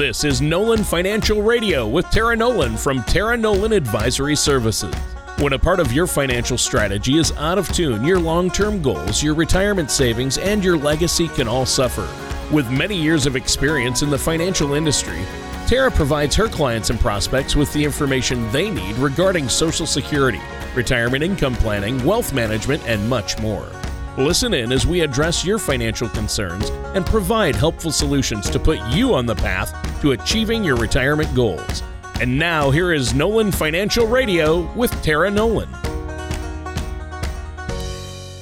This is Nolan Financial Radio with Tara Nolan from Tara Nolan Advisory Services. When a part of your financial strategy is out of tune, your long term goals, your retirement savings, and your legacy can all suffer. With many years of experience in the financial industry, Tara provides her clients and prospects with the information they need regarding Social Security, retirement income planning, wealth management, and much more. Listen in as we address your financial concerns and provide helpful solutions to put you on the path to achieving your retirement goals. And now, here is Nolan Financial Radio with Tara Nolan.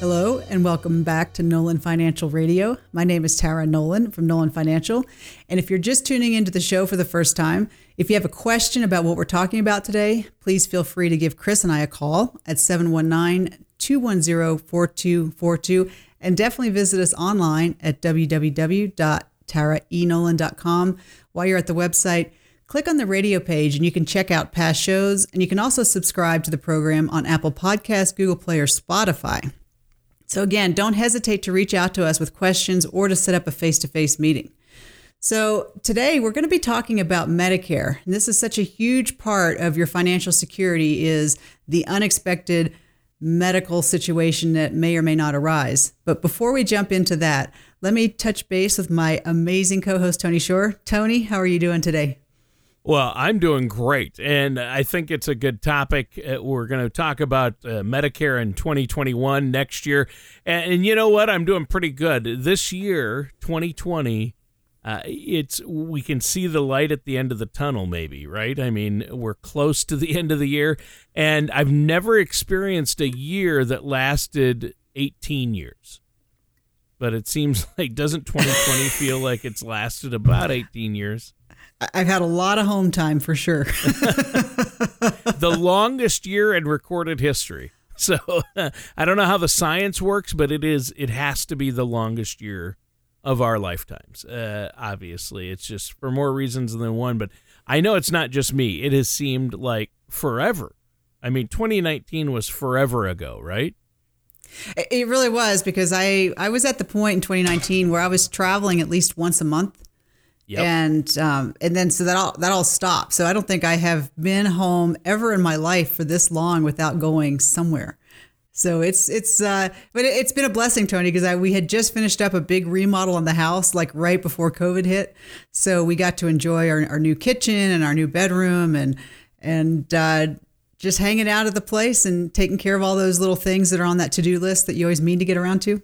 Hello, and welcome back to Nolan Financial Radio. My name is Tara Nolan from Nolan Financial. And if you're just tuning into the show for the first time, if you have a question about what we're talking about today, please feel free to give Chris and I a call at 719 210 4242. And definitely visit us online at www.taraenolan.com. While you're at the website, click on the radio page and you can check out past shows. And you can also subscribe to the program on Apple Podcasts, Google Play, or Spotify. So, again, don't hesitate to reach out to us with questions or to set up a face to face meeting. So, today we're going to be talking about Medicare. And this is such a huge part of your financial security is the unexpected medical situation that may or may not arise. But before we jump into that, let me touch base with my amazing co host, Tony Shore. Tony, how are you doing today? Well, I'm doing great, and I think it's a good topic. Uh, we're going to talk about uh, Medicare in 2021 next year, and, and, you know what? I'm doing pretty good this year, 2020 uh, it's we can see the light at the end of the tunnel maybe right i mean we're close to the end of the year and i've never experienced a year that lasted 18 years but it seems like doesn't 2020 feel like it's lasted about 18 years I've had a lot of home time for sure. the longest year in recorded history. So I don't know how the science works, but it is it has to be the longest year of our lifetimes. Uh, obviously, it's just for more reasons than one, but I know it's not just me. It has seemed like forever. I mean, 2019 was forever ago, right? It really was because I I was at the point in 2019 where I was traveling at least once a month. Yep. And um, and then so that all that all stopped. So I don't think I have been home ever in my life for this long without going somewhere. So it's it's uh, but it, has been a blessing, Tony, because we had just finished up a big remodel on the house like right before COVID hit. So we got to enjoy our, our new kitchen and our new bedroom and and uh, just hanging out at the place and taking care of all those little things that are on that to do list that you always mean to get around to.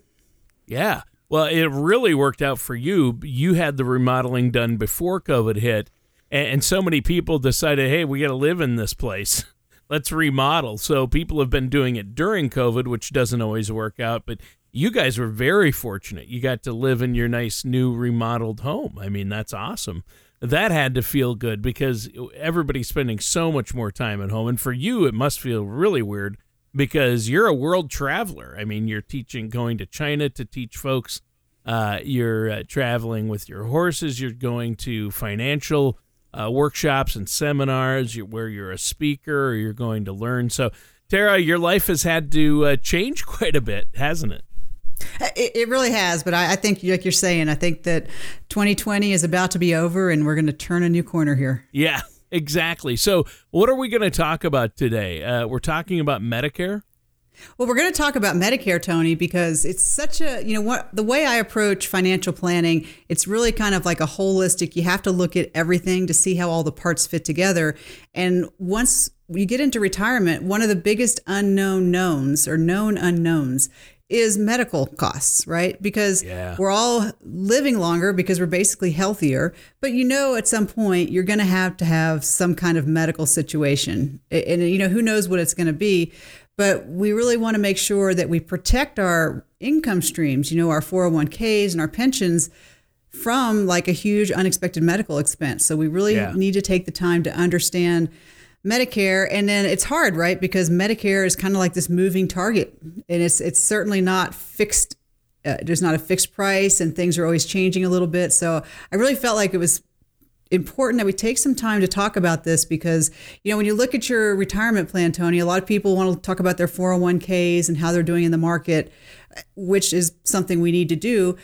Yeah. Well, it really worked out for you. You had the remodeling done before COVID hit, and so many people decided, hey, we got to live in this place. let's remodel. So people have been doing it during COVID, which doesn't always work out, but you guys were very fortunate. You got to live in your nice new remodeled home. I mean, that's awesome. That had to feel good because everybody's spending so much more time at home. And for you, it must feel really weird because you're a world traveler. I mean, you're teaching, going to China to teach folks. Uh, you're uh, traveling with your horses. You're going to financial uh, workshops and seminars where you're a speaker or you're going to learn. So, Tara, your life has had to uh, change quite a bit, hasn't it? It, it really has, but I, I, think, like you're saying, I think that 2020 is about to be over, and we're going to turn a new corner here. Yeah, exactly. So, what are we going to talk about today? Uh, we're talking about Medicare. Well, we're going to talk about Medicare, Tony, because it's such a, you know, what the way I approach financial planning, it's really kind of like a holistic, you have to look at everything to see how all the parts fit together. And once you get into retirement, one of the biggest unknown knowns or known unknowns is medical costs, right? Because yeah. we're all living longer because we're basically healthier. But you know, at some point, you're going to have to have some kind of medical situation. And, you know, who knows what it's going to be but we really want to make sure that we protect our income streams, you know, our 401ks and our pensions from like a huge unexpected medical expense. So we really yeah. need to take the time to understand Medicare and then it's hard, right? Because Medicare is kind of like this moving target and it's it's certainly not fixed uh, there's not a fixed price and things are always changing a little bit. So I really felt like it was important that we take some time to talk about this because you know when you look at your retirement plan tony a lot of people want to talk about their 401ks and how they're doing in the market which is something we need to do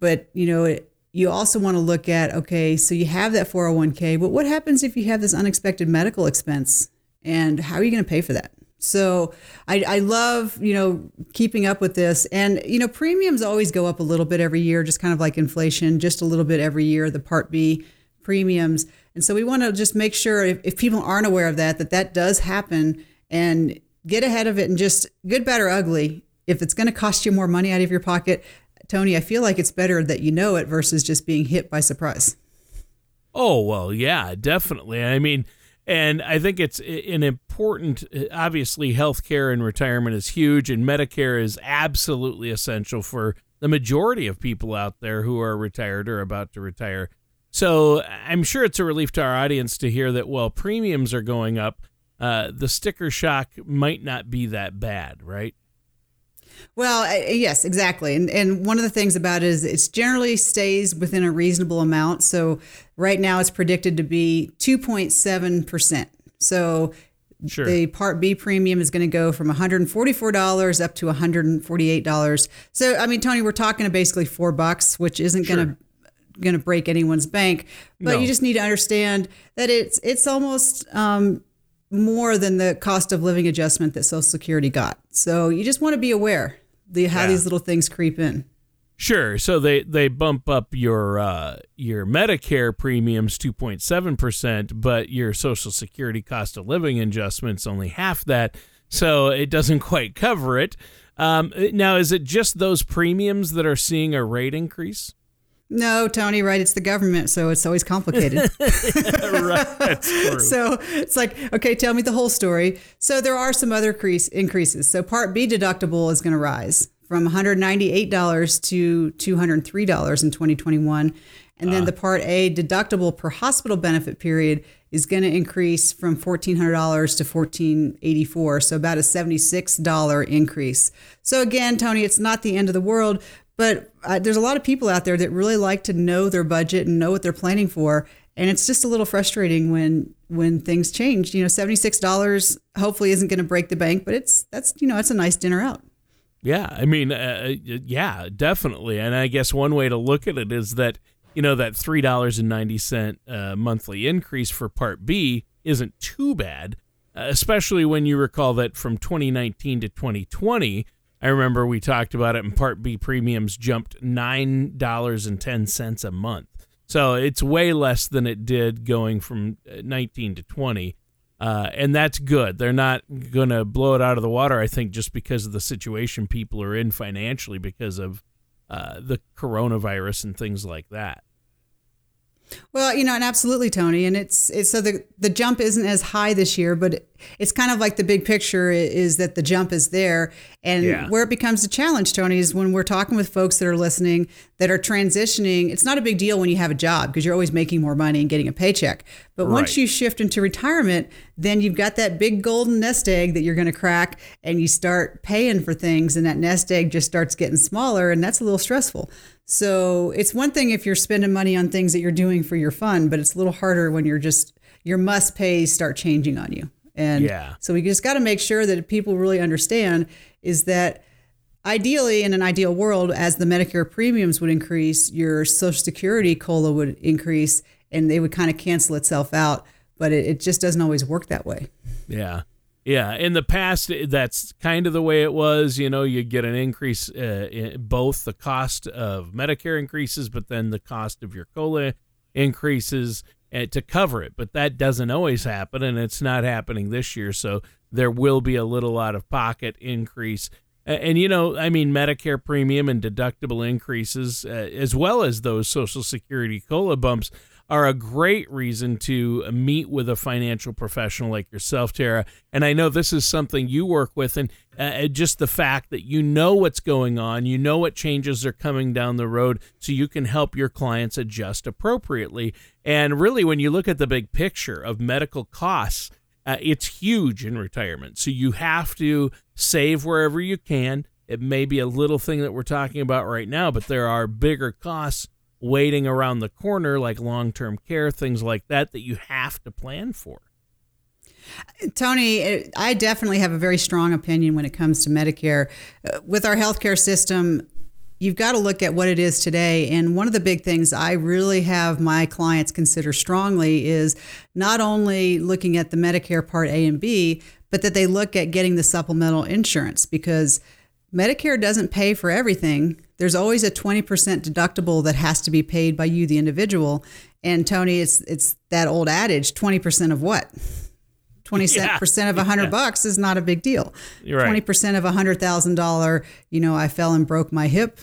but you know you also want to look at okay, so you have that 401k, but what happens if you have this unexpected medical expense? And how are you going to pay for that? So I, I love, you know, keeping up with this. And, you know, premiums always go up a little bit every year, just kind of like inflation, just a little bit every year, the Part B premiums. And so we want to just make sure if, if people aren't aware of that, that that does happen and get ahead of it and just good, bad, or ugly. If it's going to cost you more money out of your pocket, Tony, I feel like it's better that you know it versus just being hit by surprise. Oh, well, yeah, definitely. I mean, and I think it's an important, obviously, healthcare and retirement is huge, and Medicare is absolutely essential for the majority of people out there who are retired or about to retire. So I'm sure it's a relief to our audience to hear that while premiums are going up, uh, the sticker shock might not be that bad, right? Well, yes, exactly. And and one of the things about it is it generally stays within a reasonable amount. So right now it's predicted to be 2.7%. So Sure. The Part B premium is going to go from $144 up to $148. So, I mean, Tony, we're talking to basically four bucks, which isn't sure. going to going to break anyone's bank. But no. you just need to understand that it's it's almost um, more than the cost of living adjustment that Social Security got. So you just want to be aware the how yeah. these little things creep in. Sure. So they, they bump up your uh, your Medicare premiums two point seven percent, but your Social Security cost of living adjustments only half that. So it doesn't quite cover it. Um, now, is it just those premiums that are seeing a rate increase? No, Tony, right? It's the government, so it's always complicated. right, so it's like, okay, tell me the whole story. So there are some other increase, increases. So Part B deductible is going to rise from $198 to $203 in 2021. And then uh, the Part A deductible per hospital benefit period is going to increase from $1,400 to 1,484, so about a $76 increase. So again, Tony, it's not the end of the world, but uh, there's a lot of people out there that really like to know their budget and know what they're planning for. And it's just a little frustrating when when things change. You know, seventy six dollars hopefully isn't going to break the bank, but it's that's you know it's a nice dinner out. Yeah, I mean, uh, uh, yeah, definitely. And I guess one way to look at it is that you know that three dollars and ninety cent uh, monthly increase for Part B isn't too bad, especially when you recall that from 2019 to 2020 I remember we talked about it, and Part B premiums jumped nine dollars and ten cents a month. So it's way less than it did going from uh, 19 to 20. Uh, and that's good. They're not going to blow it out of the water, I think, just because of the situation people are in financially because of uh, the coronavirus and things like that. Well, you know, and absolutely, Tony, and it's it's so the the jump isn't as high this year, but it's kind of like the big picture is that the jump is there, and yeah. where it becomes a challenge, Tony, is when we're talking with folks that are listening that are transitioning. It's not a big deal when you have a job because you're always making more money and getting a paycheck. But right. once you shift into retirement, then you've got that big golden nest egg that you're going to crack, and you start paying for things, and that nest egg just starts getting smaller, and that's a little stressful. So it's one thing if you're spending money on things that you're doing for your fun, but it's a little harder when you're just your must pays start changing on you. And yeah. so we just got to make sure that people really understand is that ideally in an ideal world as the Medicare premiums would increase, your social security cola would increase and they would kind of cancel itself out, but it, it just doesn't always work that way. Yeah. Yeah, in the past, that's kind of the way it was. You know, you get an increase, uh, in both the cost of Medicare increases, but then the cost of your COLA increases uh, to cover it. But that doesn't always happen, and it's not happening this year. So there will be a little out of pocket increase. And, and you know, I mean, Medicare premium and deductible increases, uh, as well as those Social Security COLA bumps, are a great reason to meet with a financial professional like yourself, Tara. And I know this is something you work with, and uh, just the fact that you know what's going on, you know what changes are coming down the road, so you can help your clients adjust appropriately. And really, when you look at the big picture of medical costs, uh, it's huge in retirement. So you have to save wherever you can. It may be a little thing that we're talking about right now, but there are bigger costs waiting around the corner, like long term care, things like that, that you have to plan for. Tony, I definitely have a very strong opinion when it comes to Medicare. Uh, with our healthcare system, you've got to look at what it is today. And one of the big things I really have my clients consider strongly is not only looking at the Medicare Part A and B, but that they look at getting the supplemental insurance because Medicare doesn't pay for everything. There's always a 20% deductible that has to be paid by you, the individual. And Tony, it's it's that old adage: 20% of what? 20 yeah. percent of a hundred yeah. bucks is not a big deal. You're right. Twenty percent of a hundred thousand dollar, you know, I fell and broke my hip.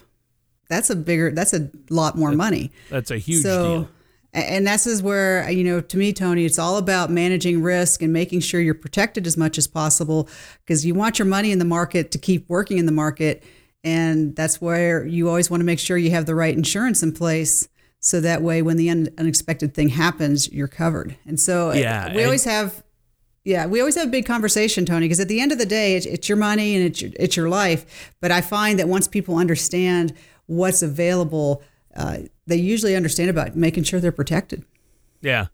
That's a bigger. That's a lot more money. That's a huge so, deal. And this is where you know, to me, Tony, it's all about managing risk and making sure you're protected as much as possible because you want your money in the market to keep working in the market, and that's where you always want to make sure you have the right insurance in place so that way when the un- unexpected thing happens you're covered and so yeah, we always have yeah, we always have a big conversation, Tony, because at the end of the day, it's, it's your money and it's your, it's your life. But I find that once people understand what's available, uh, they usually understand about making sure they're protected. Yeah.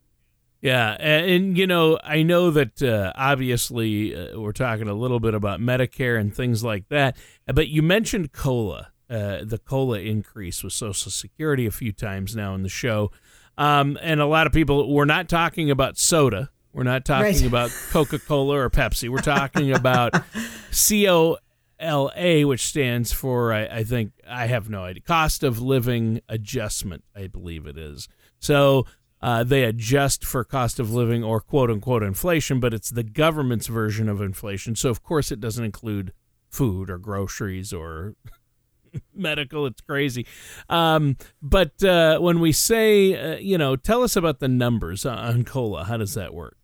Yeah. And, and you know, I know that uh, obviously uh, we're talking a little bit about Medicare and things like that, but you mentioned COLA. Uh, the COLA increase with Social Security a few times now in the show. Um, and a lot of people, we're not talking about soda we're not talking right. about Coca Cola or Pepsi. We're talking about COLA, which stands for, I, I, think, I have no idea, cost of living adjustment, I believe it is. So uh, they adjust for cost of living or quote unquote inflation, but it's the government's version of inflation. So, of course, it doesn't include food or groceries or medical. It's crazy. Um, but uh, when we say, uh, you know, tell us about the numbers on COLA. How does that work?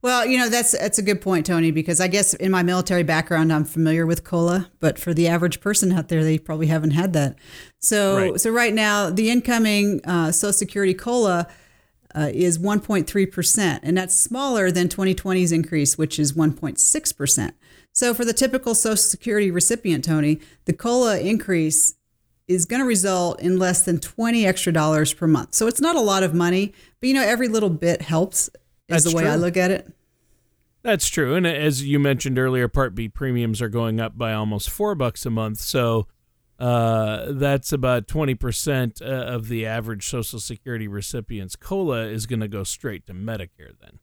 Well, you know that's that's a good point, Tony. Because I guess in my military background, I'm familiar with cola, but for the average person out there, they probably haven't had that. So, right. so right now, the incoming uh, Social Security cola uh, is 1.3 percent, and that's smaller than 2020's increase, which is 1.6 percent. So, for the typical Social Security recipient, Tony, the cola increase is going to result in less than 20 extra dollars per month. So it's not a lot of money, but you know every little bit helps is That's the way true. I look at it. That's true. And as you mentioned earlier, Part B premiums are going up by almost four bucks a month. So uh, that's about 20% uh, of the average Social Security recipient's COLA is going to go straight to Medicare then.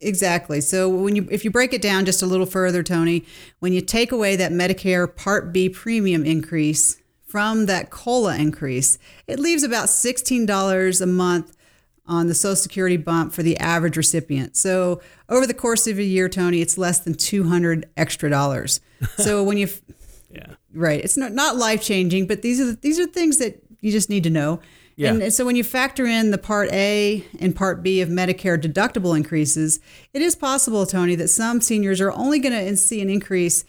Exactly. So when you if you break it down just a little further, Tony, when you take away that Medicare Part B premium increase from that COLA increase, it leaves about $16 a month on the Social Security bump for the average recipient. So over the course of a year, Tony, it's less than 200 extra dollars. So when you, yeah, right, it's not not life changing, but these are the, these are things that you just need to know. Yeah. And so when you factor in the Part A and Part B of Medicare deductible increases, it is possible, Tony, that some seniors are only going to see an increase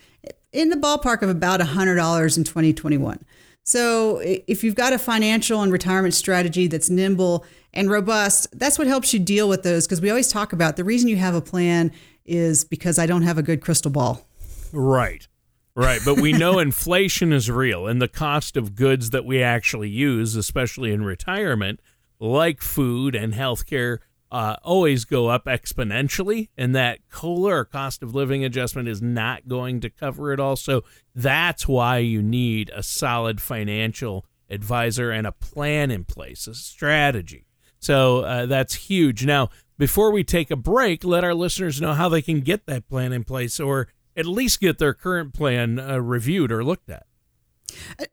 in the ballpark of about $100 in 2021. So if you've got a financial and retirement strategy that's nimble and robust, that's what helps you deal with those. Because we always talk about the reason you have a plan is because I don't have a good crystal ball. Right. Right. But we know inflation is real and the cost of goods that we actually use, especially in retirement, like food and healthcare, uh, always go up exponentially, and that COLA or cost of living adjustment is not going to cover it all. So that's why you need a solid financial advisor and a plan in place, a strategy. So uh, that's huge. Now, before we take a break, let our listeners know how they can get that plan in place or at least get their current plan uh, reviewed or looked at.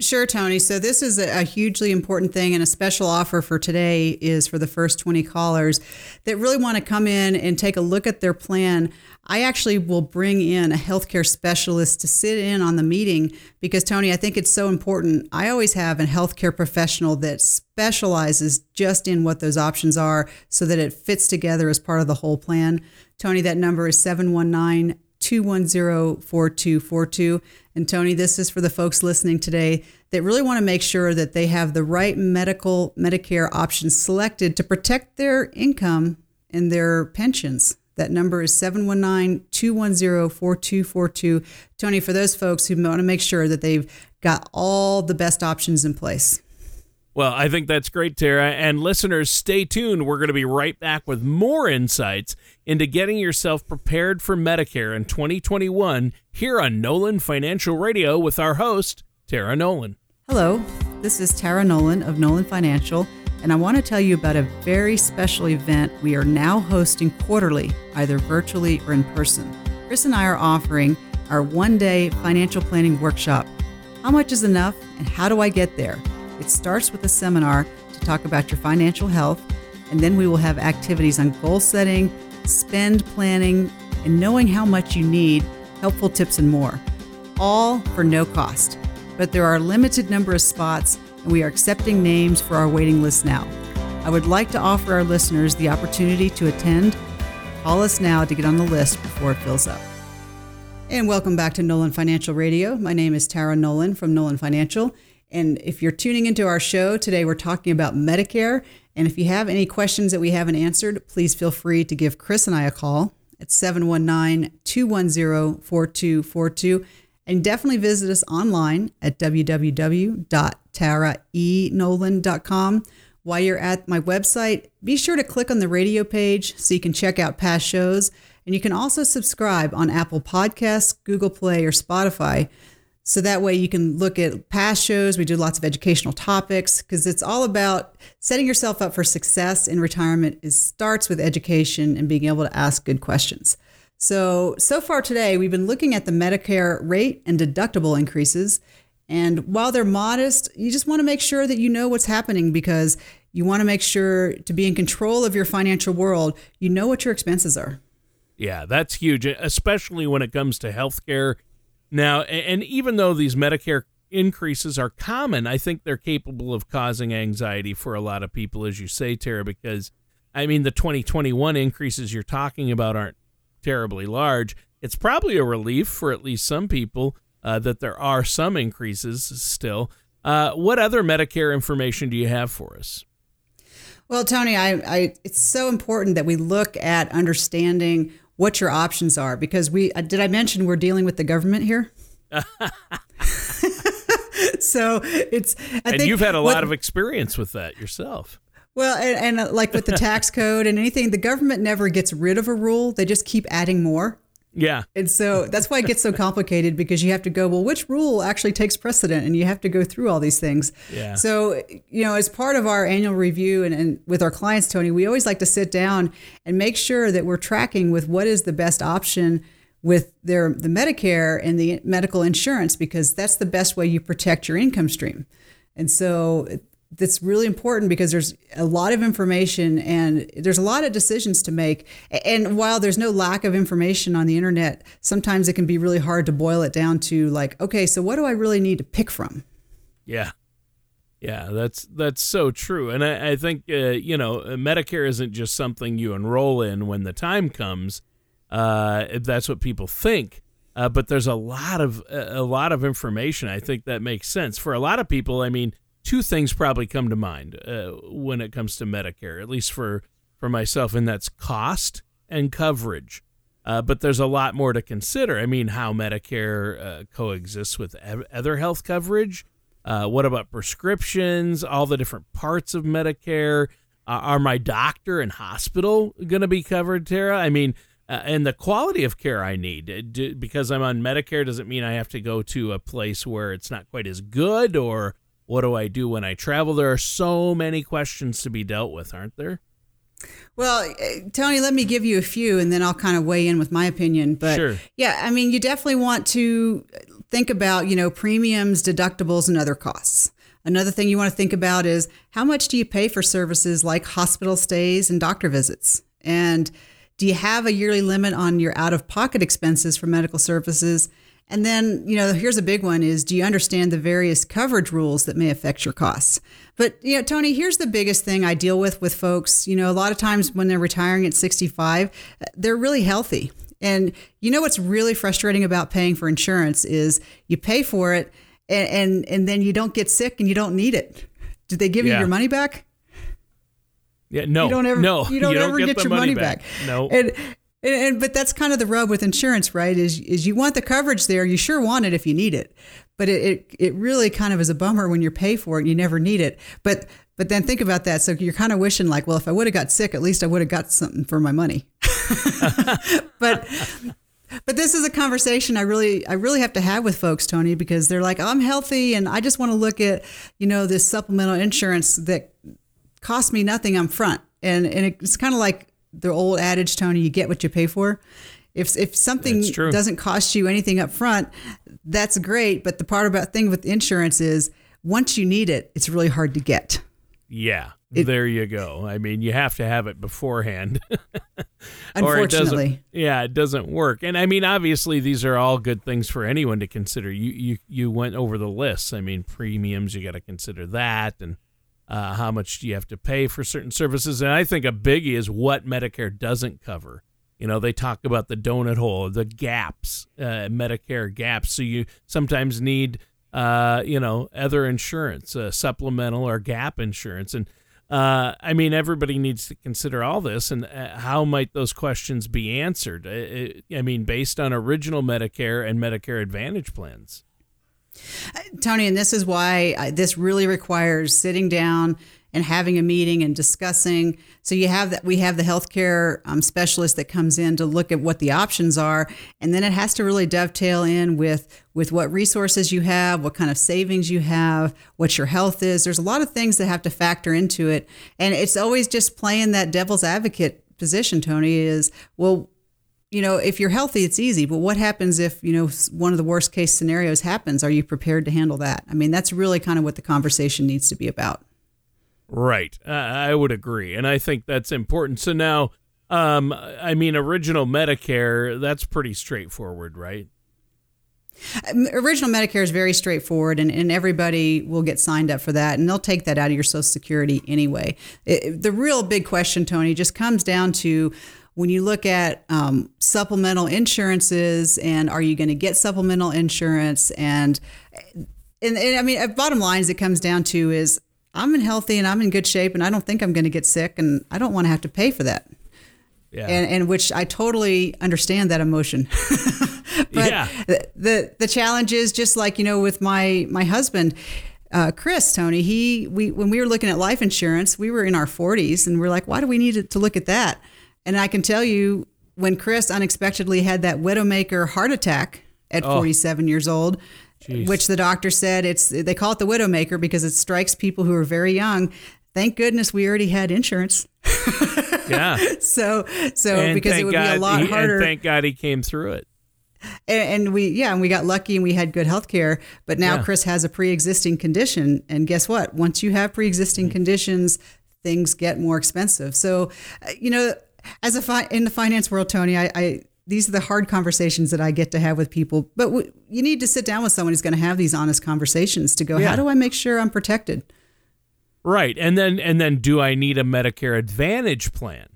Sure, Tony. So this is a, hugely important thing, and a special offer for today is for the first 20 callers that really want to come in and take a look at their plan. I actually will bring in a healthcare specialist to sit in on the meeting because, Tony, I think it's so important. I always have a healthcare professional that specializes just in what those options are so that it fits together as part of the whole plan. Tony, that number is 719 210 4242. And Tony, this is for the folks listening today that really want to make sure that they have the right medical Medicare options selected to protect their income and their pensions. That number is 719 210 4242. Tony, for those folks who want to make sure that they've got all the best options in place. Well, I think that's great, Tara. And listeners, stay tuned. We're going to be right back with more insights into getting yourself prepared for Medicare in 2021 here on Nolan Financial Radio with our host, Tara Nolan. Hello, this is Tara Nolan of Nolan Financial, and I want to tell you about a very special event we are now hosting quarterly, either virtually or in person. Chris and I are offering our one day financial planning workshop. How much is enough, and how do I get there? It starts with a seminar to talk about your financial health, and then we will have activities on goal setting, spend planning, and knowing how much you need, helpful tips, and more. All for no cost but there are a limited number of spots, and we are accepting names for our waiting list now. I would like to offer our listeners the opportunity to attend. Call us now to get on the list before it fills up. And welcome back to Nolan Financial Radio. My name is Tara Nolan from Nolan Financial. And if you're tuning into our show today, we're talking about Medicare. And if you have any questions that we haven't answered, please feel free to give Chris and I a call at 719 210 4242. And definitely visit us online at www.taraenolan.com. While you're at my website, be sure to click on the radio page so you can check out past shows. And you can also subscribe on Apple Podcasts, Google Play, or Spotify. So that way you can look at past shows. We do lots of educational topics because it's all about setting yourself up for success in retirement. It starts with education and being able to ask good questions. So, so far today, we've been looking at the Medicare rate and deductible increases. And while they're modest, you just want to make sure that you know what's happening because you want to make sure to be in control of your financial world, you know what your expenses are. Yeah, that's huge, especially when it comes to healthcare. Now, and even though these Medicare increases are common, I think they're capable of causing anxiety for a lot of people, as you say, Tara, because I mean, the 2021 increases you're talking about aren't terribly large. It's probably a relief for at least some people uh, that there are some increases still. Uh, what other Medicare information do you have for us? Well, Tony, I, I, it's so important that we look at understanding what your options are because we uh, did I mention we're dealing with the government here. so it's I and you've had a what, lot of experience with that yourself. Well, and, and uh, like with the tax code and anything, the government never gets rid of a rule; they just keep adding more. Yeah. And so that's why it gets so complicated because you have to go, well, which rule actually takes precedent? And you have to go through all these things. Yeah. So, you know, as part of our annual review and, and with our clients, Tony, we always like to sit down and make sure that we're tracking with what is the best option with their the Medicare and the medical insurance because that's the best way you protect your income stream. And so that's really important because there's a lot of information and there's a lot of decisions to make. And while there's no lack of information on the internet, sometimes it can be really hard to boil it down to like, okay, so what do I really need to pick from? Yeah. Yeah, that's that's so true, and I, I think uh, you know Medicare isn't just something you enroll in when the time comes. Uh, that's what people think, uh, but there's a lot of a lot of information. I think that makes sense for a lot of people. I mean, two things probably come to mind uh, when it comes to Medicare, at least for for myself, and that's cost and coverage. Uh, but there's a lot more to consider. I mean, how Medicare uh, coexists with other health coverage. Uh, what about prescriptions? All the different parts of Medicare. Uh, are my doctor and hospital going to be covered, Tara? I mean, uh, and the quality of care I need. Do, because I'm on Medicare, does it mean I have to go to a place where it's not quite as good, or what do I do when I travel? There are so many questions to be dealt with, aren't there? Well, eh, Tony, let me give you a few and then I'll kind of weigh in with my opinion. But sure. yeah, I mean, you definitely want to think about, you know, premiums, deductibles, and other costs. Another thing you want to think about is how much do you pay for services like hospital stays and doctor visits? And do you have a yearly limit on your out of pocket expenses for medical services? And then, you know, here's a big one is do you understand the various coverage rules that may affect your costs? But, you know, Tony, here's the biggest thing I deal with with folks. You know, a lot of times when they're retiring at 65, they're really healthy. And you know what's really frustrating about paying for insurance is you pay for it and and, and then you don't get sick and you don't need it. Did they give yeah. you your money back? Yeah, no, you don't ever, no, you don't, you don't ever get, get your money, money back. back. No, and and, and, but that's kind of the rub with insurance, right? Is is you want the coverage there, you sure want it if you need it, but it, it it really kind of is a bummer when you pay for it and you never need it. But but then think about that. So you're kind of wishing like, well, if I would have got sick, at least I would have got something for my money. but But this is a conversation I really I really have to have with folks, Tony, because they're like, I'm healthy and I just want to look at, you know, this supplemental insurance that costs me nothing up front. And and it's kind of like the old adage, Tony, you get what you pay for. If if something doesn't cost you anything up front, that's great. But the part about thing with insurance is once you need it, it's really hard to get. Yeah. It, there you go. I mean, you have to have it beforehand. unfortunately. It yeah, it doesn't work. And I mean, obviously these are all good things for anyone to consider. You you you went over the list. I mean, premiums, you got to consider that and uh, how much do you have to pay for certain services? And I think a biggie is what Medicare doesn't cover. You know, they talk about the donut hole, the gaps, uh, Medicare gaps. So you sometimes need, uh, you know, other insurance, uh, supplemental or gap insurance. And uh, I mean, everybody needs to consider all this, and uh, how might those questions be answered? I mean, based on original Medicare and Medicare Advantage plans. Tony, and this is why this really requires sitting down and having a meeting and discussing. So you have that we have the healthcare um, specialist that comes in to look at what the options are, and then it has to really dovetail in with with what resources you have, what kind of savings you have, what your health is. There's a lot of things that have to factor into it, and it's always just playing that devil's advocate position. Tony is well. You know, if you're healthy, it's easy. But what happens if, you know, one of the worst case scenarios happens? Are you prepared to handle that? I mean, that's really kind of what the conversation needs to be about. Right. Uh, I would agree. And I think that's important. So now, um, I mean, original Medicare, that's pretty straightforward, right? Original Medicare is very straightforward, and, and everybody will get signed up for that, and they'll take that out of your Social Security anyway. It, the real big question, Tony, just comes down to when you look at um, supplemental insurances and are you going to get supplemental insurance and, and, and I mean, bottom line is it comes down to is I'm in healthy and I'm in good shape and I don't think I'm going to get sick and I don't want to have to pay for that. Yeah. And, and which I totally understand that emotion. but yeah. the, the, the challenge is just like, you know, with my, my husband, uh, Chris, Tony, he, we, when we were looking at life insurance, we were in our forties and we're like, why do we need to look at that? And I can tell you when Chris unexpectedly had that widowmaker heart attack at oh. 47 years old, Jeez. which the doctor said it's they call it the widowmaker because it strikes people who are very young. Thank goodness we already had insurance. yeah. So so and because it would God, be a lot he, harder. And thank God he came through it. And, and we yeah, and we got lucky and we had good health care. But now yeah. Chris has a pre-existing condition, and guess what? Once you have pre-existing mm-hmm. conditions, things get more expensive. So, uh, you know, as a fi- in the finance world, Tony, I, I these are the hard conversations that I get to have with people. But w- you need to sit down with someone who's going to have these honest conversations to go, yeah. how do I make sure I'm protected? Right. And then and then do I need a Medicare Advantage plan?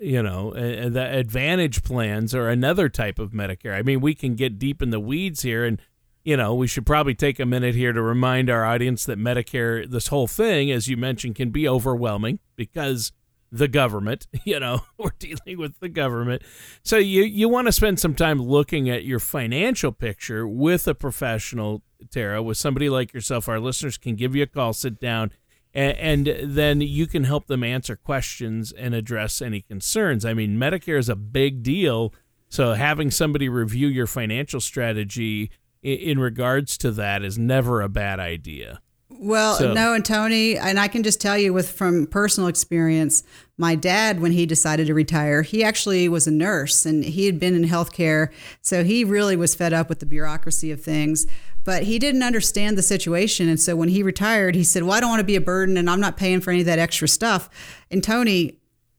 You know, the Advantage plans are another type of Medicare. I mean, we can get deep in the weeds here and you know, we should probably take a minute here to remind our audience that Medicare, this whole thing, as you mentioned, can be overwhelming because the government. You know, we're dealing with the government. So you you want to spend some time looking at your financial picture with a professional, Tara, with somebody like yourself. Our listeners can give you a call, sit down, and, and then you can help them answer questions and address any concerns. I mean, Medicare is a big deal. So having somebody review your financial strategy in, in regards to that is never a bad idea. Well, so. no, and Tony, and I can just tell you with from personal experience, my dad, when he decided to retire, he actually was a nurse and he had been in healthcare. So he really was fed up with the bureaucracy of things, but he didn't understand the situation. And so when he retired, he said, Well, I don't want to be a burden and I'm not paying for any of that extra stuff. And Tony,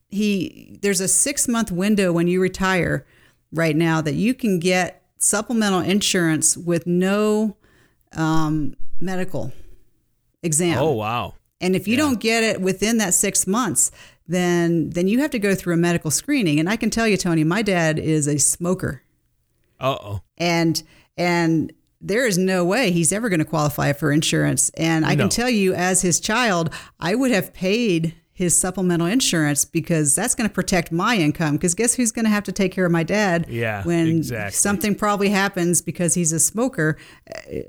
he, there's a six month window when you retire right now that you can get supplemental insurance with no um, medical exam. Oh, wow. And if you yeah. don't get it within that six months, then then you have to go through a medical screening. And I can tell you, Tony, my dad is a smoker. Uh oh. And and there is no way he's ever going to qualify for insurance. And I no. can tell you, as his child, I would have paid his supplemental insurance because that's going to protect my income. Because guess who's going to have to take care of my dad? Yeah, when exactly. something probably happens because he's a smoker,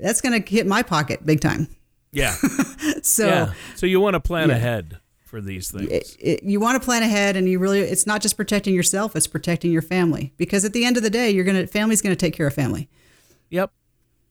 that's going to hit my pocket big time. Yeah. so yeah. so you want to plan yeah. ahead. for these things. It, it, you want to plan ahead, and you really it's not just protecting yourself; it's protecting your family. Because at the end of the day, you're gonna family's gonna take care of family. Yep.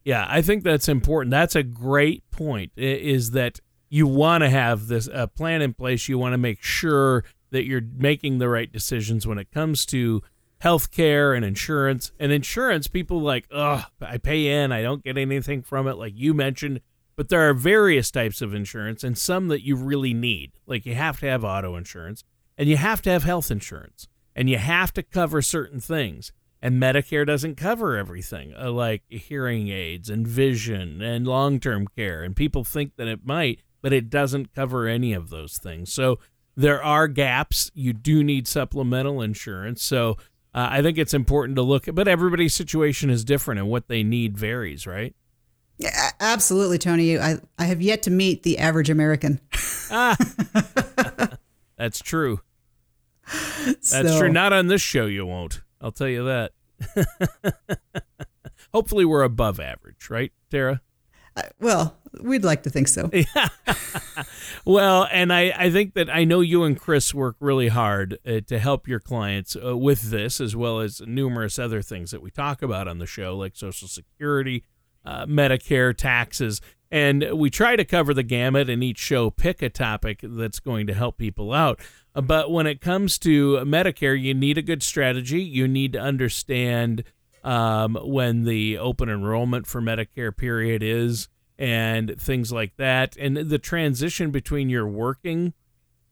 Yeah, I think that's important. That's a great point. Is that you want to have this a plan in place. You want to make sure that you're making the right decisions when it comes to health care and insurance. And insurance, people like, oh, I pay in, I don't get anything from it, like you mentioned. But there are various types of insurance and some that you really need. Like you have to have auto insurance and you have to have health insurance and you have to cover certain things. And Medicare doesn't cover everything, uh, like hearing aids and vision and long term care. And people think that it might, but it doesn't cover any of those things. So there are gaps. You do need supplemental insurance. So uh, I think it's important to look at, but everybody's situation is different and what they need varies, right? Yeah, absolutely, Tony. I, I have yet to meet the average American. ah, that's true. That's so. true. Not on this show, you won't. I'll tell you that. Hopefully, we're above average, right, Tara? Uh, well, we'd like to think so. well, and I, I think that I know you and Chris work really hard uh, to help your clients uh, with this, as well as numerous other things that we talk about on the show, like Social Security, uh, Medicare, taxes. And we try to cover the gamut in each show, pick a topic that's going to help people out. Uh, but when it comes to Medicare, you need a good strategy. You need to understand um, when the open enrollment for Medicare period is and things like that. And the transition between your working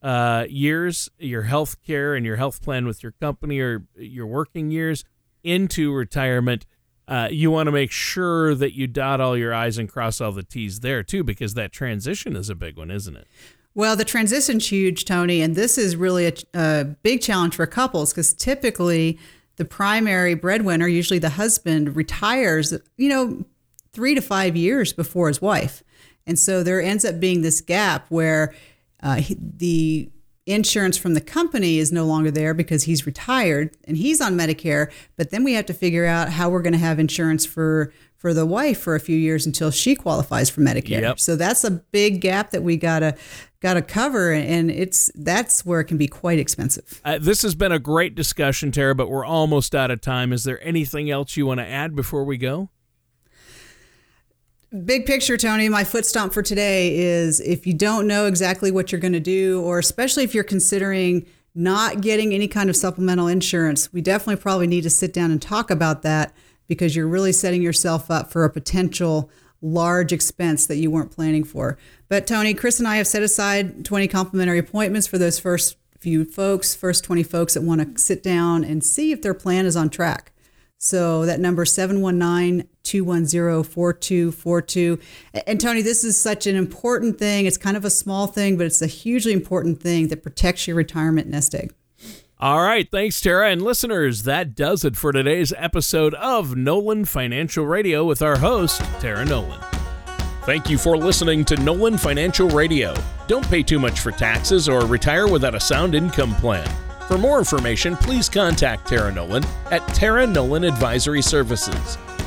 uh, years, your health care and your health plan with your company or your working years into retirement. Uh, you want to make sure that you dot all your I's and cross all the T's there too, because that transition is a big one, isn't it? Well, the transition's huge, Tony, and this is really a, a big challenge for couples because typically the primary breadwinner, usually the husband, retires, you know, three to five years before his wife. And so there ends up being this gap where uh, he, the insurance from the company is no longer there because he's retired and he's on Medicare. But then we have to figure out how we're going to have insurance for for the wife for a few years until she qualifies for Medicare. Yep. So that's a big gap that we gotta gotta cover, and it's that's where it can be quite expensive. Uh, this has been a great discussion, Tara, but we're almost out of time. Is there anything else you want to add before we go? Big picture, Tony, my foot stomp for today is if you don't know exactly what you're going to do, or especially if you're considering not getting any kind of supplemental insurance, we definitely probably need to sit down and talk about that because you're really setting yourself up for a potential large expense that you weren't planning for. But Tony, Chris and I have set aside 20 complimentary appointments for those first few folks, first 20 folks that want to sit down and see if their plan is on track. So that number 719 210 4242. And Tony, this is such an important thing. It's kind of a small thing, but it's a hugely important thing that protects your retirement nest egg. All right, thanks, Tara. And listeners, that does it for today's episode of Nolan Financial Radio with our host, Tara Nolan. Thank you for listening to Nolan Financial Radio. Don't pay too much for taxes or retire without a sound income plan. For more information, please contact Tara Nolan at Tara Nolan Advisory Services.